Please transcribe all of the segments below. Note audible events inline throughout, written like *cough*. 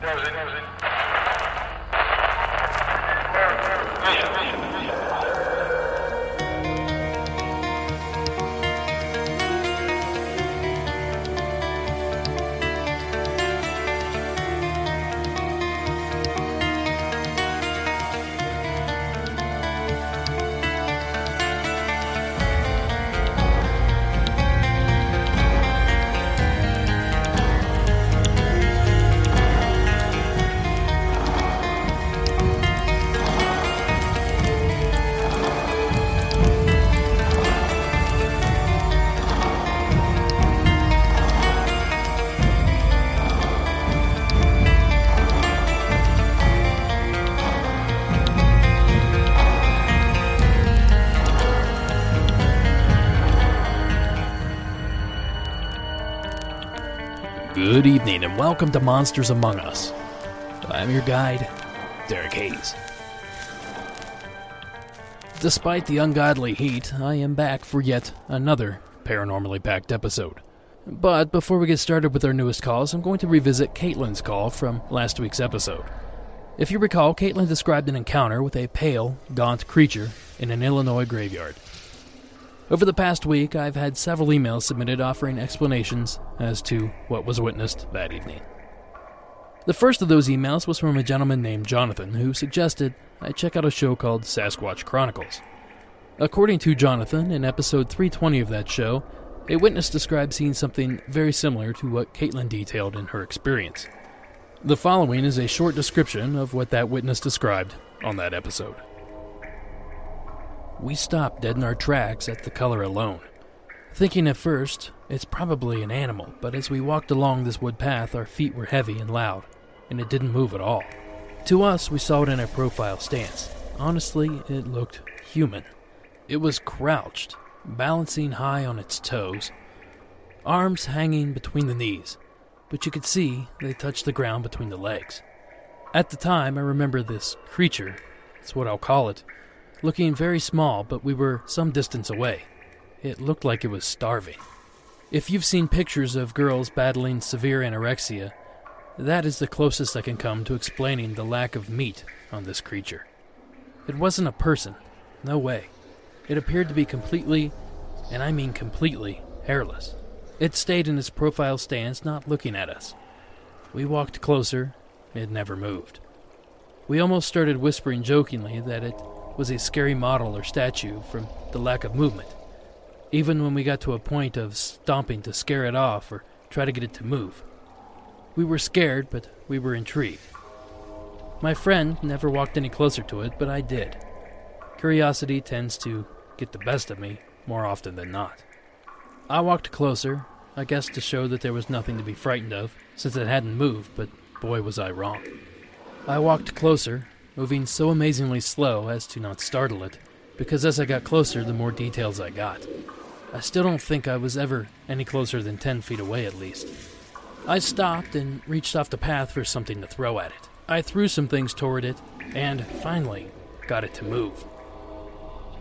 does it, does it. Good evening and welcome to Monsters Among Us. I'm your guide, Derek Hayes. Despite the ungodly heat, I am back for yet another paranormally packed episode. But before we get started with our newest calls, I'm going to revisit Caitlin's call from last week's episode. If you recall, Caitlin described an encounter with a pale, gaunt creature in an Illinois graveyard. Over the past week, I've had several emails submitted offering explanations as to what was witnessed that evening. The first of those emails was from a gentleman named Jonathan who suggested I check out a show called Sasquatch Chronicles. According to Jonathan, in episode 320 of that show, a witness described seeing something very similar to what Caitlin detailed in her experience. The following is a short description of what that witness described on that episode. We stopped dead in our tracks at the color alone, thinking at first it's probably an animal, but as we walked along this wood path, our feet were heavy and loud, and it didn't move at all. To us, we saw it in a profile stance. Honestly, it looked human. It was crouched, balancing high on its toes, arms hanging between the knees, but you could see they touched the ground between the legs. At the time, I remember this creature, that's what I'll call it, looking very small, but we were some distance away. It looked like it was starving. If you've seen pictures of girls battling severe anorexia, that is the closest I can come to explaining the lack of meat on this creature. It wasn't a person, no way. It appeared to be completely, and I mean completely, hairless. It stayed in its profile stance, not looking at us. We walked closer, it never moved. We almost started whispering jokingly that it was a scary model or statue from the lack of movement. Even when we got to a point of stomping to scare it off or try to get it to move. We were scared, but we were intrigued. My friend never walked any closer to it, but I did. Curiosity tends to get the best of me more often than not. I walked closer, I guess to show that there was nothing to be frightened of, since it hadn't moved, but boy was I wrong. I walked closer, moving so amazingly slow as to not startle it, because as I got closer, the more details I got. I still don't think I was ever any closer than 10 feet away at least. I stopped and reached off the path for something to throw at it. I threw some things toward it, and finally got it to move.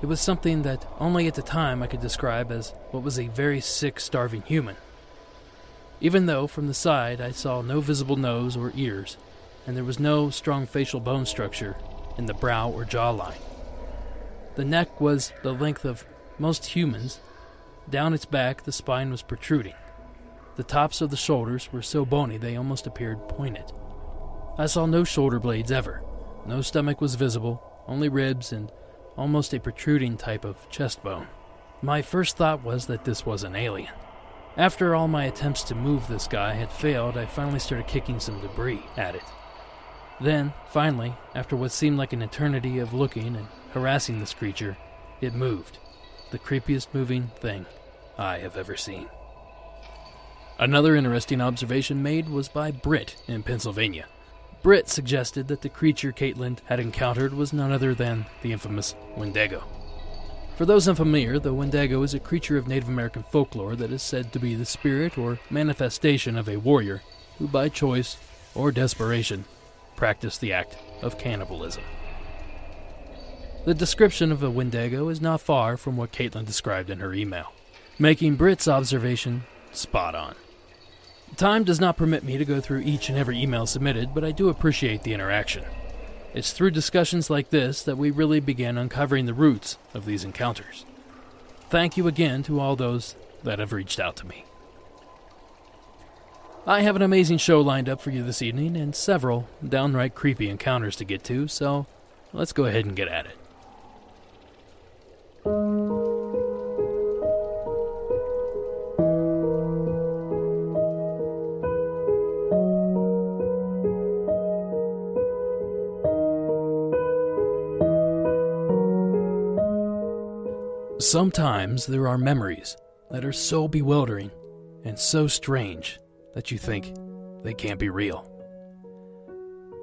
It was something that only at the time I could describe as what was a very sick, starving human. Even though from the side I saw no visible nose or ears, and there was no strong facial bone structure in the brow or jawline. The neck was the length of most humans. Down its back, the spine was protruding. The tops of the shoulders were so bony they almost appeared pointed. I saw no shoulder blades ever. No stomach was visible, only ribs and almost a protruding type of chest bone. My first thought was that this was an alien. After all my attempts to move this guy had failed, I finally started kicking some debris at it. Then, finally, after what seemed like an eternity of looking and harassing this creature, it moved. The creepiest moving thing I have ever seen. Another interesting observation made was by Britt in Pennsylvania. Britt suggested that the creature Caitlin had encountered was none other than the infamous Wendigo. For those unfamiliar, the Wendigo is a creature of Native American folklore that is said to be the spirit or manifestation of a warrior who, by choice or desperation, practiced the act of cannibalism. The description of a Wendigo is not far from what Caitlin described in her email, making Britt's observation spot on. Time does not permit me to go through each and every email submitted, but I do appreciate the interaction. It's through discussions like this that we really begin uncovering the roots of these encounters. Thank you again to all those that have reached out to me. I have an amazing show lined up for you this evening and several downright creepy encounters to get to, so let's go ahead and get at it. Sometimes there are memories that are so bewildering and so strange that you think they can't be real.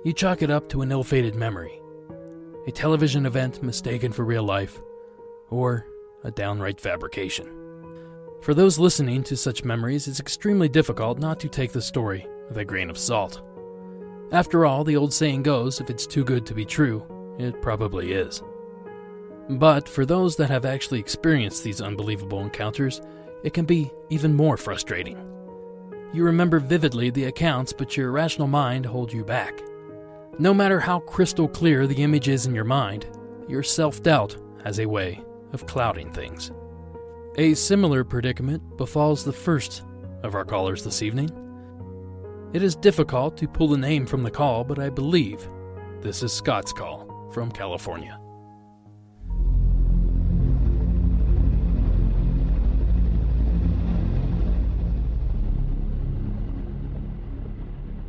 You chalk it up to an ill fated memory, a television event mistaken for real life, or a downright fabrication. For those listening to such memories, it's extremely difficult not to take the story with a grain of salt. After all, the old saying goes if it's too good to be true, it probably is. But for those that have actually experienced these unbelievable encounters, it can be even more frustrating. You remember vividly the accounts, but your rational mind holds you back. No matter how crystal clear the image is in your mind, your self doubt has a way of clouding things. A similar predicament befalls the first of our callers this evening. It is difficult to pull the name from the call, but I believe this is Scott's call from California.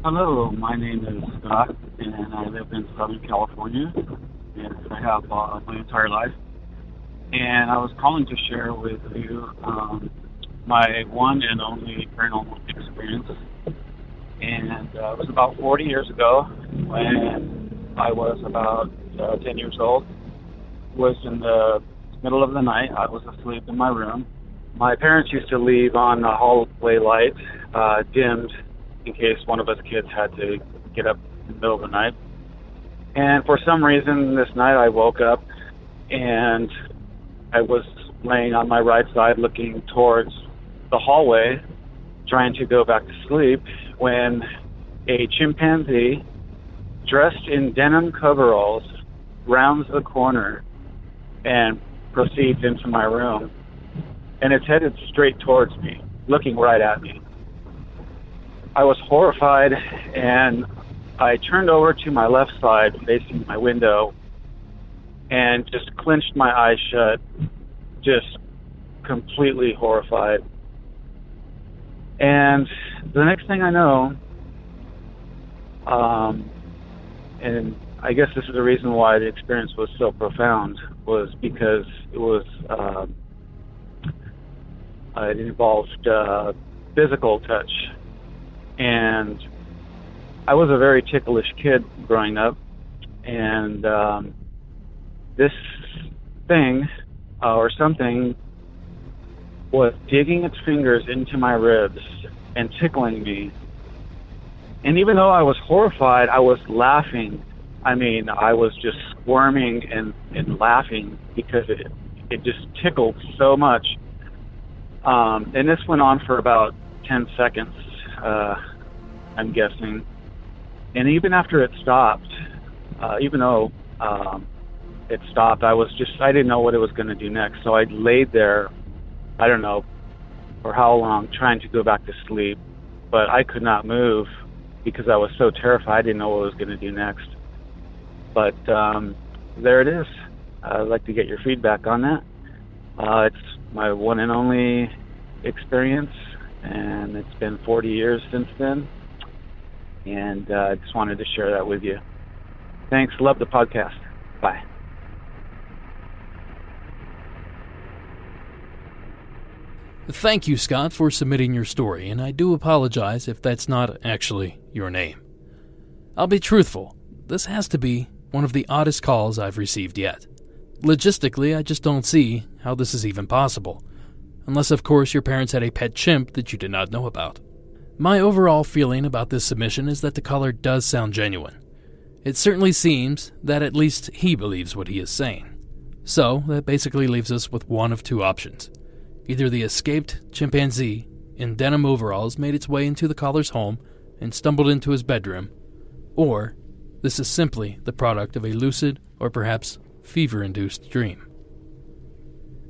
Hello, my name is Scott, and I live in Southern California. Yes, I have uh, my entire life. And I was calling to share with you um, my one and only paranormal experience. And uh, it was about 40 years ago when I was about uh, 10 years old. It Was in the middle of the night. I was asleep in my room. My parents used to leave on the hallway light uh, dimmed in case one of us kids had to get up in the middle of the night. And for some reason, this night I woke up and I was laying on my right side looking towards the hallway, trying to go back to sleep, when a chimpanzee dressed in denim coveralls rounds the corner and proceeds into my room. And it's headed straight towards me, looking right at me. I was horrified and I turned over to my left side facing my window and just clenched my eyes shut, just completely horrified. And the next thing I know, um, and I guess this is the reason why the experience was so profound, was because it was uh, it involved uh, physical touch and I was a very ticklish kid growing up, and um, this thing uh, or something was digging its fingers into my ribs and tickling me. And even though I was horrified, I was laughing. I mean, I was just squirming and, and laughing because it it just tickled so much. Um, and this went on for about 10 seconds uh, I'm guessing. And even after it stopped, uh, even though um, it stopped, I was just I didn't know what it was going to do next. So I laid there, I don't know for how long, trying to go back to sleep, but I could not move because I was so terrified. I didn't know what I was going to do next. But um, there it is. I'd like to get your feedback on that. Uh, it's my one and only experience and it's been 40 years since then. And uh, I just wanted to share that with you. Thanks. Love the podcast. Bye. Thank you, Scott, for submitting your story, and I do apologize if that's not actually your name. I'll be truthful, this has to be one of the oddest calls I've received yet. Logistically, I just don't see how this is even possible unless, of course, your parents had a pet chimp that you did not know about. My overall feeling about this submission is that the caller does sound genuine. It certainly seems that at least he believes what he is saying. So, that basically leaves us with one of two options either the escaped chimpanzee in denim overalls made its way into the caller's home and stumbled into his bedroom, or this is simply the product of a lucid or perhaps fever induced dream.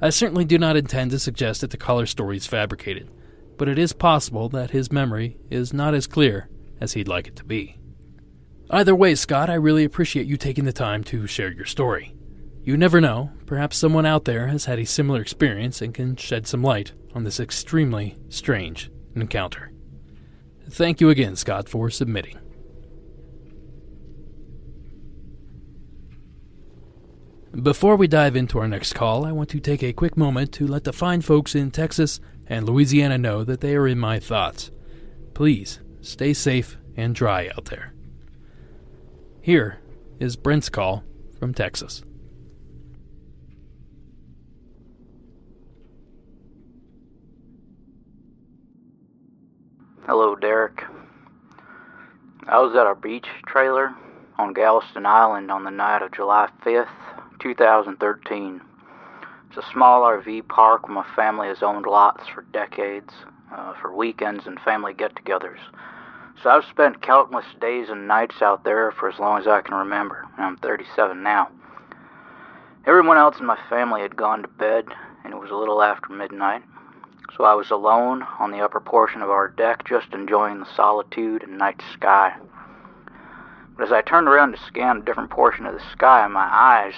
I certainly do not intend to suggest that the caller's story is fabricated, but it is possible that his memory is not as clear as he'd like it to be. Either way, Scott, I really appreciate you taking the time to share your story. You never know, perhaps someone out there has had a similar experience and can shed some light on this extremely strange encounter. Thank you again, Scott, for submitting. Before we dive into our next call, I want to take a quick moment to let the fine folks in Texas and Louisiana know that they are in my thoughts. Please stay safe and dry out there. Here is Brent's call from Texas. Hello, Derek. I was at our beach trailer on Galveston Island on the night of July 5th, 2013. It's a small RV park where my family has owned lots for decades uh, for weekends and family get togethers. So I've spent countless days and nights out there for as long as I can remember. I'm 37 now. Everyone else in my family had gone to bed, and it was a little after midnight so I was alone on the upper portion of our deck, just enjoying the solitude and night sky. But as I turned around to scan a different portion of the sky, my eyes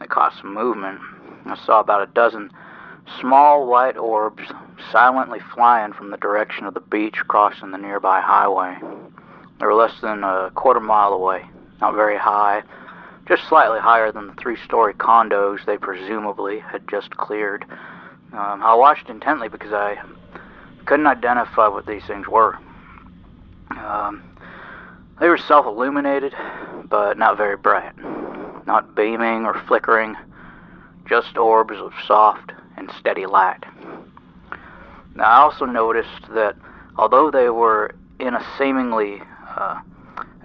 they caught some movement. I saw about a dozen small white orbs silently flying from the direction of the beach crossing the nearby highway. They were less than a quarter mile away, not very high, just slightly higher than the three story condos they presumably had just cleared. Um, I watched intently because I couldn't identify what these things were. Um, they were self illuminated, but not very bright. Not beaming or flickering, just orbs of soft and steady light. Now, I also noticed that although they were in a seemingly uh,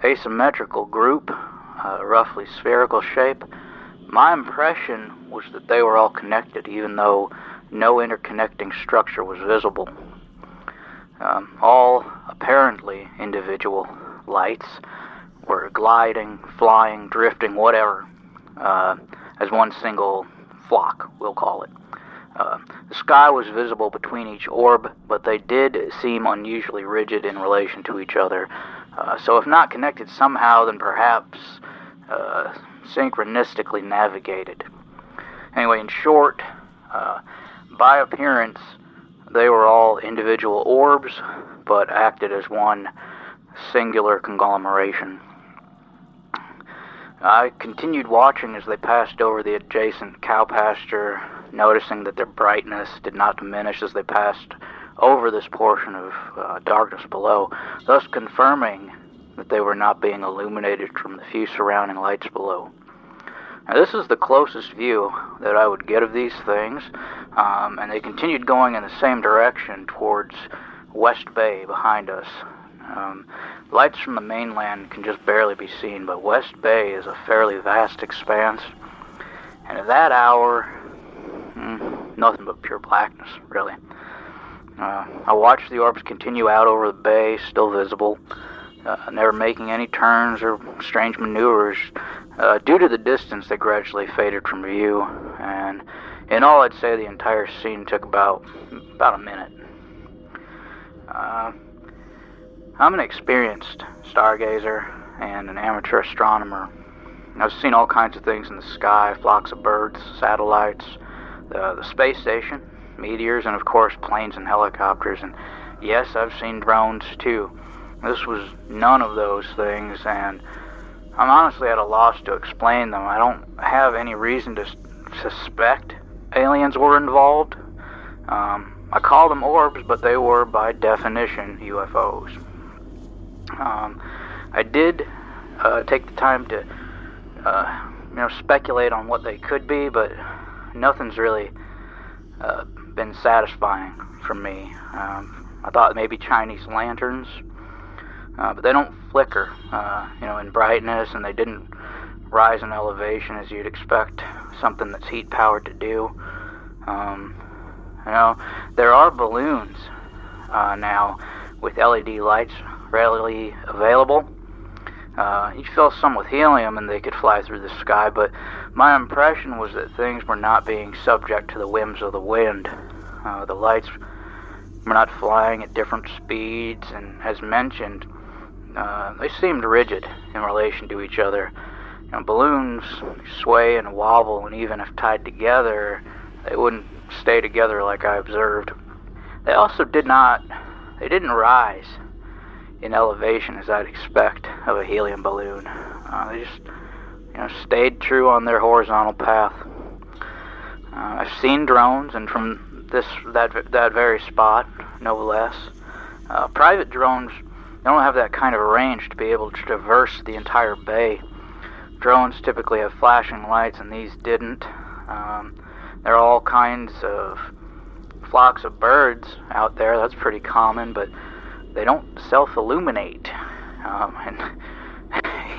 asymmetrical group, uh, roughly spherical shape, my impression was that they were all connected, even though no interconnecting structure was visible. Um, all apparently individual lights were gliding, flying, drifting, whatever, uh, as one single flock, we'll call it. Uh, the sky was visible between each orb, but they did seem unusually rigid in relation to each other. Uh, so, if not connected somehow, then perhaps uh, synchronistically navigated. Anyway, in short, uh, by appearance, they were all individual orbs, but acted as one singular conglomeration. I continued watching as they passed over the adjacent cow pasture, noticing that their brightness did not diminish as they passed over this portion of uh, darkness below, thus confirming that they were not being illuminated from the few surrounding lights below. Now, this is the closest view that I would get of these things, um, and they continued going in the same direction towards West Bay behind us. Um, lights from the mainland can just barely be seen, but West Bay is a fairly vast expanse, and at that hour, mm, nothing but pure blackness, really. Uh, I watched the orbs continue out over the bay, still visible, uh, never making any turns or strange maneuvers. Uh, due to the distance, they gradually faded from view, and in all, I'd say the entire scene took about about a minute. I'm an experienced stargazer and an amateur astronomer. I've seen all kinds of things in the sky flocks of birds, satellites, the, the space station, meteors, and of course, planes and helicopters. And yes, I've seen drones too. This was none of those things, and I'm honestly at a loss to explain them. I don't have any reason to suspect aliens were involved. Um, I call them orbs, but they were by definition UFOs. Um, I did uh, take the time to, uh, you know, speculate on what they could be, but nothing's really uh, been satisfying for me. Um, I thought maybe Chinese lanterns uh, but they don't flicker, uh, you know, in brightness, and they didn't rise in elevation as you'd expect something that's heat powered to do. Um, you know, there are balloons uh, now with LED lights readily available. Uh, you fill some with helium and they could fly through the sky, but my impression was that things were not being subject to the whims of the wind. Uh, the lights were not flying at different speeds, and as mentioned, uh, they seemed rigid in relation to each other. You know, balloons sway and wobble, and even if tied together, they wouldn't stay together like I observed. They also did not, they didn't rise in elevation as I'd expect of a helium balloon. Uh, they just, you know, stayed true on their horizontal path. Uh, I've seen drones, and from this that that very spot, no less. Uh, private drones don't have that kind of range to be able to traverse the entire bay. Drones typically have flashing lights, and these didn't. Um, there are all kinds of flocks of birds out there. That's pretty common, but they don't self-illuminate. Um, and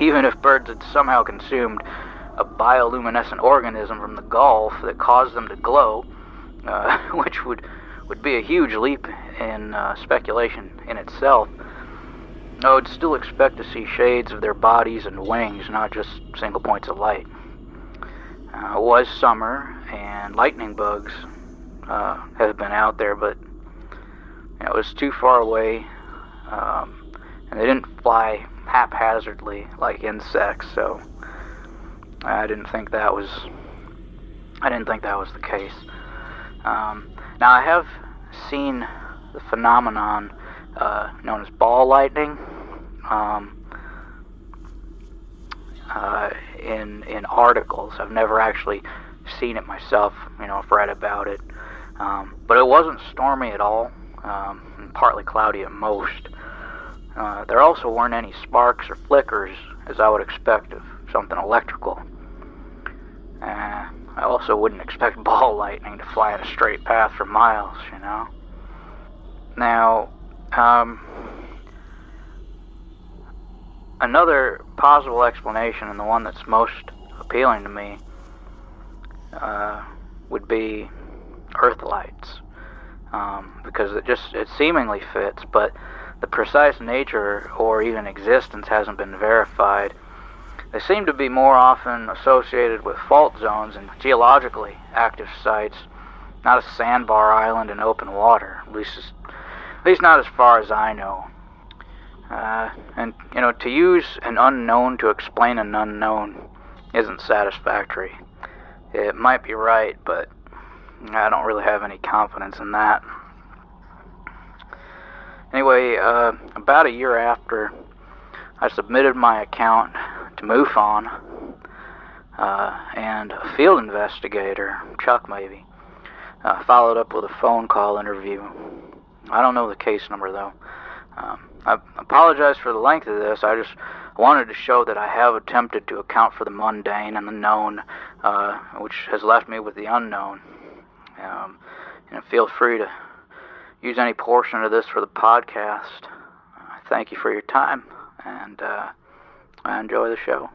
*laughs* even if birds had somehow consumed a bioluminescent organism from the Gulf that caused them to glow, uh, *laughs* which would would be a huge leap in uh, speculation in itself. I would still expect to see shades of their bodies and wings, not just single points of light. Uh, it was summer, and lightning bugs uh, have been out there, but you know, it was too far away, um, and they didn't fly haphazardly like insects, so I didn't think that was I didn't think that was the case. Um, now I have seen the phenomenon uh, known as ball lightning um, uh, in in articles. I've never actually seen it myself. You know, I've read about it, um, but it wasn't stormy at all. Um, partly cloudy at most. Uh, there also weren't any sparks or flickers, as I would expect of something electrical. Uh, I also wouldn't expect *laughs* ball lightning to fly in a straight path for miles, you know. Now, um, another possible explanation, and the one that's most appealing to me, uh, would be Earth lights, um, because it just it seemingly fits, but the precise nature or even existence hasn't been verified. They seem to be more often associated with fault zones and geologically active sites, not a sandbar island in open water, at least, as, at least not as far as I know. Uh, and, you know, to use an unknown to explain an unknown isn't satisfactory. It might be right, but I don't really have any confidence in that. Anyway, uh, about a year after I submitted my account to MUFON, uh, and a field investigator, Chuck maybe, uh, followed up with a phone call interview. I don't know the case number though. Um, I apologize for the length of this. I just wanted to show that I have attempted to account for the mundane and the known, uh, which has left me with the unknown. Um, and feel free to use any portion of this for the podcast. thank you for your time, and uh, I enjoy the show.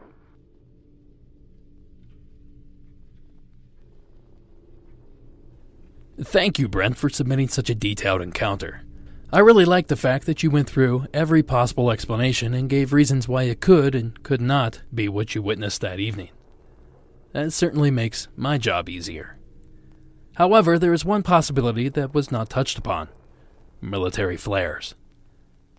Thank you, Brent, for submitting such a detailed encounter. I really like the fact that you went through every possible explanation and gave reasons why it could and could not be what you witnessed that evening. That certainly makes my job easier. However, there is one possibility that was not touched upon military flares.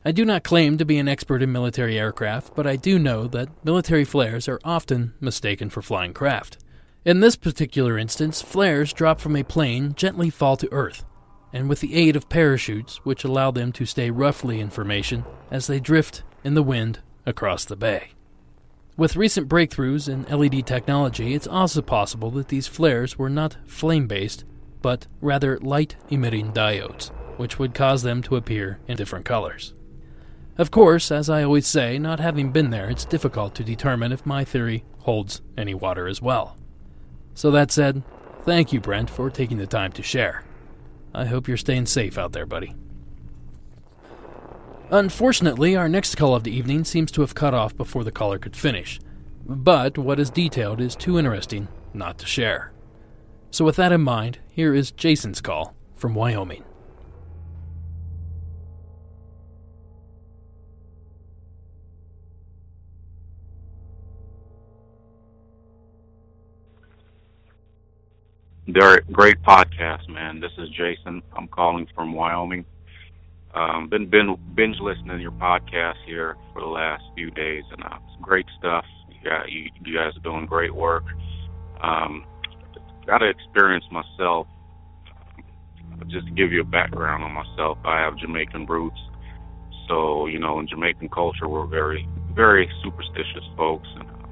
I do not claim to be an expert in military aircraft, but I do know that military flares are often mistaken for flying craft. In this particular instance, flares drop from a plane gently fall to Earth, and with the aid of parachutes, which allow them to stay roughly in formation as they drift in the wind across the bay. With recent breakthroughs in LED technology, it's also possible that these flares were not flame based, but rather light emitting diodes, which would cause them to appear in different colors. Of course, as I always say, not having been there, it's difficult to determine if my theory holds any water as well. So, that said, thank you, Brent, for taking the time to share. I hope you're staying safe out there, buddy. Unfortunately, our next call of the evening seems to have cut off before the caller could finish, but what is detailed is too interesting not to share. So, with that in mind, here is Jason's call from Wyoming. They're great podcast, man. This is Jason. I'm calling from Wyoming. Um, been been binge listening to your podcast here for the last few days, and uh, it's great stuff. Yeah, you, you guys are doing great work. Um, got to experience myself. Just to give you a background on myself, I have Jamaican roots. So you know, in Jamaican culture, we're very very superstitious folks and uh,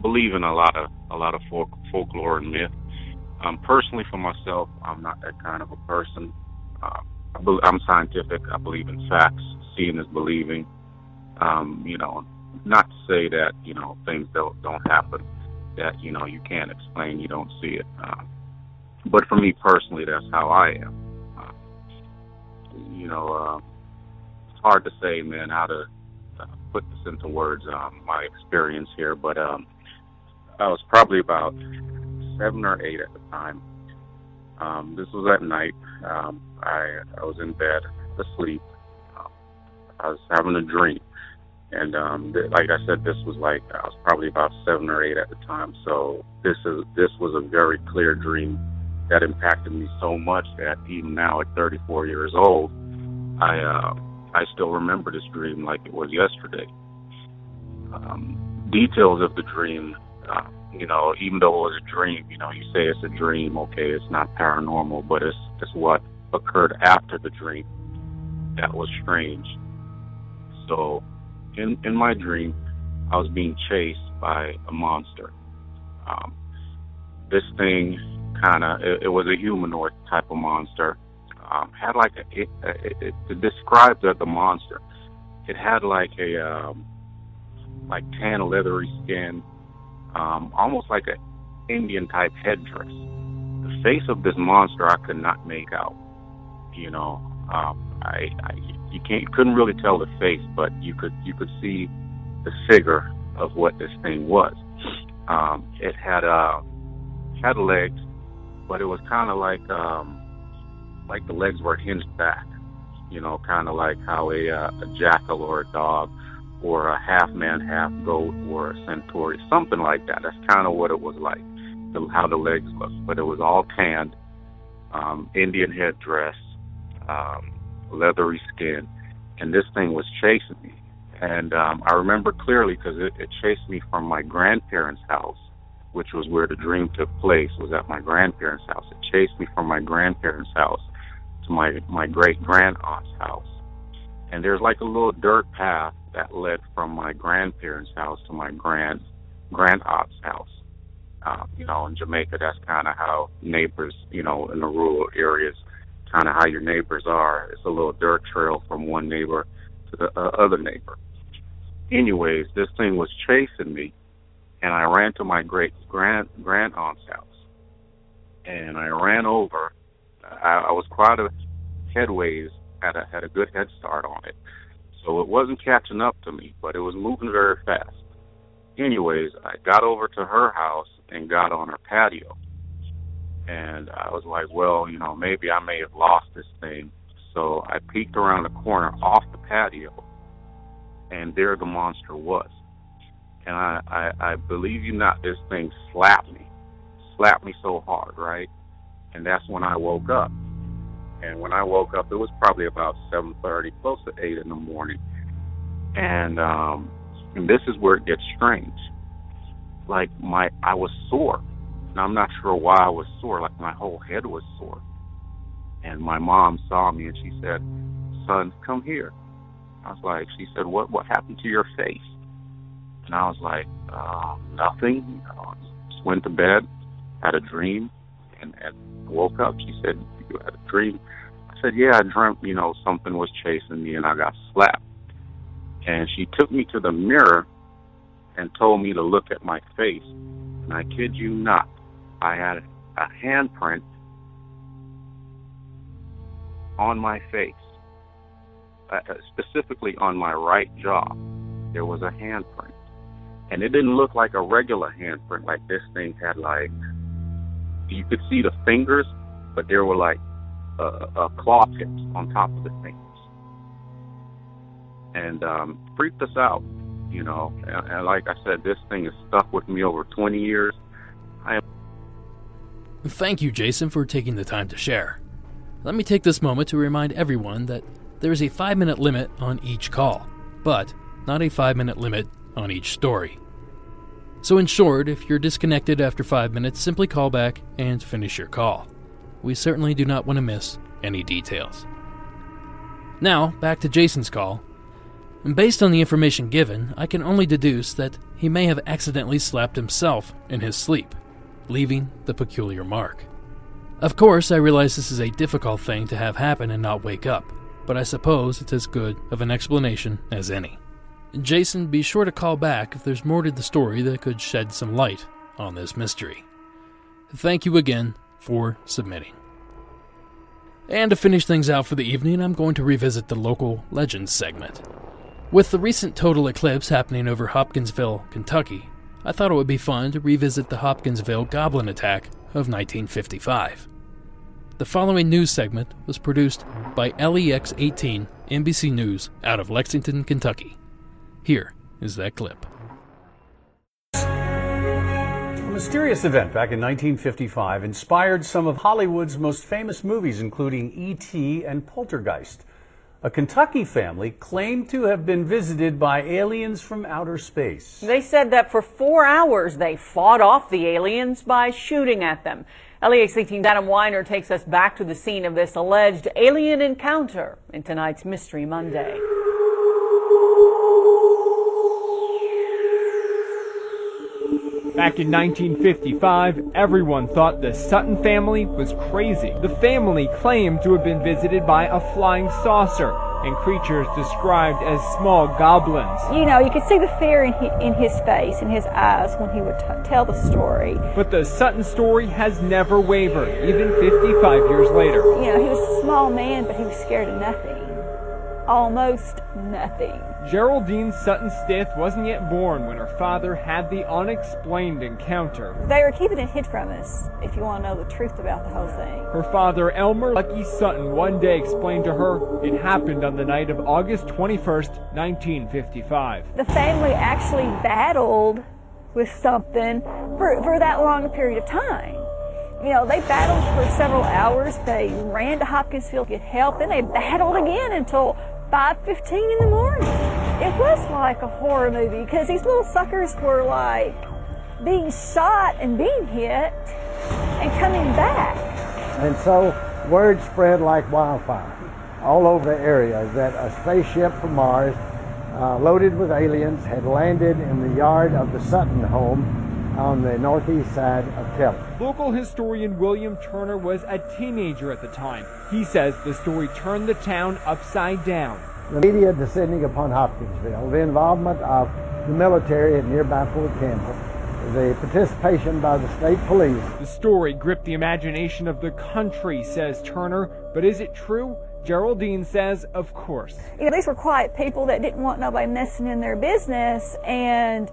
believe in a lot of a lot of folk, folklore and myth. Um, personally, for myself, I'm not that kind of a person. Uh, I I'm scientific. I believe in facts. Seeing is believing. Um, you know, not to say that you know things don't don't happen that you know you can't explain, you don't see it. Uh, but for me personally, that's how I am. Uh, you know, uh, it's hard to say, man, how to uh, put this into words. Um, my experience here, but um, I was probably about seven or eight at the time. Um, this was at night. Um, I I was in bed asleep. Um, I was having a dream, and um, th- like I said, this was like I was probably about seven or eight at the time. So this is this was a very clear dream that impacted me so much that even now at 34 years old, I uh, I still remember this dream like it was yesterday. Um, details of the dream. Uh, you know, even though it was a dream, you know, you say it's a dream, okay, it's not paranormal, but it's it's what occurred after the dream that was strange. So, in in my dream, I was being chased by a monster. Um, this thing kind of it, it was a humanoid type of monster. Um, had like a it, it, it, to describe the the monster, it had like a um, like tan leathery skin um, almost like an Indian type headdress. The face of this monster I could not make out. You know, um, I, I you can't couldn't really tell the face, but you could you could see the figure of what this thing was. Um, it had uh, had legs, but it was kind of like um, like the legs were hinged back. You know, kind of like how a, uh, a jackal or a dog or a half man, half goat, or a centaur, something like that. That's kind of what it was like, the, how the legs looked. But it was all tanned, um, Indian headdress, um, leathery skin, and this thing was chasing me. And um, I remember clearly because it, it chased me from my grandparents' house, which was where the dream took place. Was at my grandparents' house. It chased me from my grandparents' house to my my great grand aunt's house. And there's like a little dirt path that led from my grandparents' house to my grand grand aunt's house. Um, you know, in Jamaica, that's kind of how neighbors, you know, in the rural areas, kind of how your neighbors are. It's a little dirt trail from one neighbor to the uh, other neighbor. Anyways, this thing was chasing me, and I ran to my great grand grand aunt's house, and I ran over. I, I was quite a headways, had a had a good head start on it so it wasn't catching up to me, but it was moving very fast. Anyways, I got over to her house and got on her patio. And I was like, well, you know, maybe I may have lost this thing. So I peeked around the corner off the patio, and there the monster was. And I, I, I believe you not, this thing slapped me, slapped me so hard, right? And that's when I woke up. And when I woke up, it was probably about 7:30, close to 8 in the morning. And um, and this is where it gets strange. Like my, I was sore, and I'm not sure why I was sore. Like my whole head was sore. And my mom saw me, and she said, "Son, come here." I was like, she said, "What? What happened to your face?" And I was like, uh, "Nothing." You know, just went to bed, had a dream, and, and woke up. She said, "You had a dream." I said, "Yeah, I dreamt. You know, something was chasing me, and I got slapped." And she took me to the mirror and told me to look at my face. And I kid you not, I had a handprint on my face, uh, specifically on my right jaw. There was a handprint. And it didn't look like a regular handprint, like this thing had like, you could see the fingers, but there were like uh, uh, claw tips on top of the fingers. And um, freaked us out, you know. And, and like I said, this thing is stuck with me over 20 years. I am Thank you, Jason, for taking the time to share. Let me take this moment to remind everyone that there is a 5 minute limit on each call, but not a 5 minute limit on each story. So, in short, if you're disconnected after 5 minutes, simply call back and finish your call. We certainly do not want to miss any details. Now, back to Jason's call. Based on the information given, I can only deduce that he may have accidentally slapped himself in his sleep, leaving the peculiar mark. Of course, I realize this is a difficult thing to have happen and not wake up, but I suppose it's as good of an explanation as any. Jason, be sure to call back if there's more to the story that could shed some light on this mystery. Thank you again for submitting. And to finish things out for the evening, I'm going to revisit the local legends segment. With the recent total eclipse happening over Hopkinsville, Kentucky, I thought it would be fun to revisit the Hopkinsville Goblin attack of 1955. The following news segment was produced by LEX 18 NBC News out of Lexington, Kentucky. Here is that clip. A mysterious event back in 1955 inspired some of Hollywood's most famous movies, including E.T. and Poltergeist. A Kentucky family claimed to have been visited by aliens from outer space. They said that for four hours they fought off the aliens by shooting at them. LEX 18's Adam Weiner takes us back to the scene of this alleged alien encounter in tonight's Mystery Monday. Back in 1955, everyone thought the Sutton family was crazy. The family claimed to have been visited by a flying saucer and creatures described as small goblins. You know, you could see the fear in, in his face, in his eyes, when he would tell the story. But the Sutton story has never wavered, even 55 years later. You know, he was a small man, but he was scared of nothing. Almost nothing. Geraldine Sutton Stith wasn't yet born when her father had the unexplained encounter. They were keeping it hid from us, if you want to know the truth about the whole thing. Her father, Elmer Lucky Sutton, one day explained to her it happened on the night of August 21st, 1955. The family actually battled with something for, for that long period of time. You know, they battled for several hours. They ran to Hopkinsville to get help. Then they battled again until 5.15 in the morning. It was like a horror movie because these little suckers were like being shot and being hit and coming back. And so word spread like wildfire all over the area that a spaceship from Mars uh, loaded with aliens had landed in the yard of the Sutton home on the northeast side of Kelly. Local historian William Turner was a teenager at the time. He says the story turned the town upside down. The media descending upon Hopkinsville, the involvement of the military at nearby Fort Campbell, the participation by the state police. The story gripped the imagination of the country, says Turner, but is it true? Geraldine says, of course. You know, these were quiet people that didn't want nobody messing in their business, and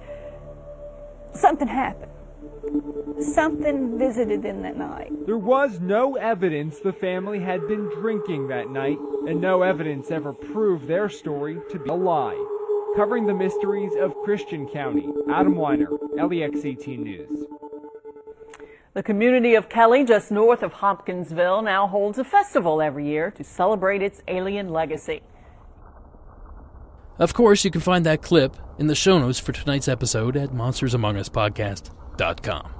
something happened. Something visited them that night. There was no evidence the family had been drinking that night, and no evidence ever proved their story to be a lie. Covering the mysteries of Christian County, Adam Weiner, LEX 18 News. The community of Kelly, just north of Hopkinsville, now holds a festival every year to celebrate its alien legacy. Of course, you can find that clip in the show notes for tonight's episode at monstersamonguspodcast.com.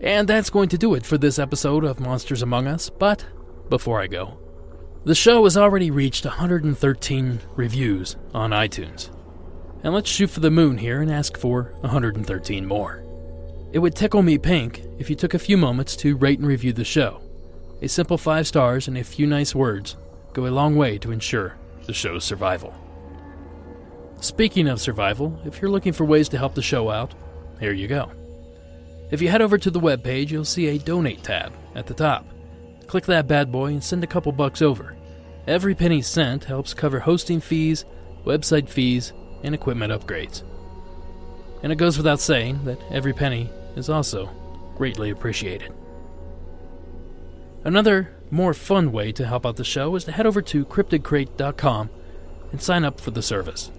And that's going to do it for this episode of Monsters Among Us, but before I go, the show has already reached 113 reviews on iTunes. And let's shoot for the moon here and ask for 113 more. It would tickle me pink if you took a few moments to rate and review the show. A simple five stars and a few nice words go a long way to ensure the show's survival. Speaking of survival, if you're looking for ways to help the show out, here you go. If you head over to the webpage, you'll see a donate tab at the top. Click that bad boy and send a couple bucks over. Every penny sent helps cover hosting fees, website fees, and equipment upgrades. And it goes without saying that every penny is also greatly appreciated. Another, more fun way to help out the show is to head over to cryptidcrate.com and sign up for the service.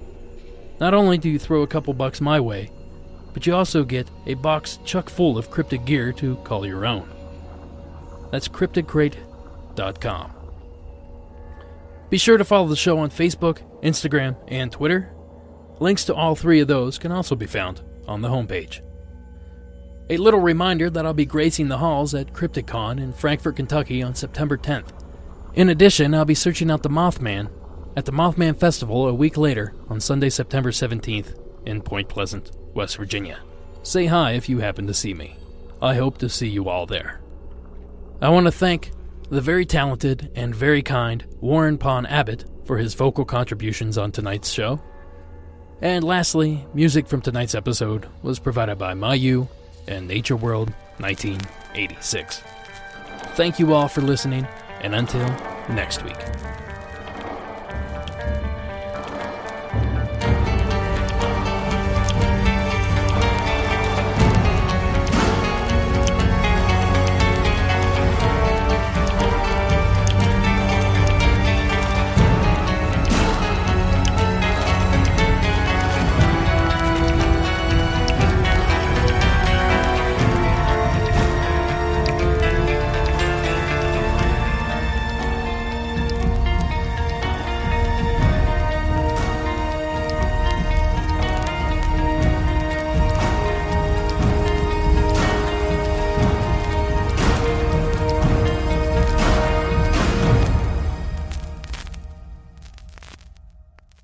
Not only do you throw a couple bucks my way, but you also get a box chuck full of cryptid gear to call your own. That's cryptidcrate.com. Be sure to follow the show on Facebook, Instagram, and Twitter. Links to all three of those can also be found on the homepage. A little reminder that I'll be gracing the halls at CryptidCon in Frankfort, Kentucky on September 10th. In addition, I'll be searching out the Mothman at the Mothman Festival a week later on Sunday, September 17th in Point Pleasant, West Virginia. Say hi if you happen to see me. I hope to see you all there. I want to thank the very talented and very kind Warren Pond Abbott for his vocal contributions on tonight's show. And lastly, music from tonight's episode was provided by Mayu and Nature World 1986. Thank you all for listening, and until next week.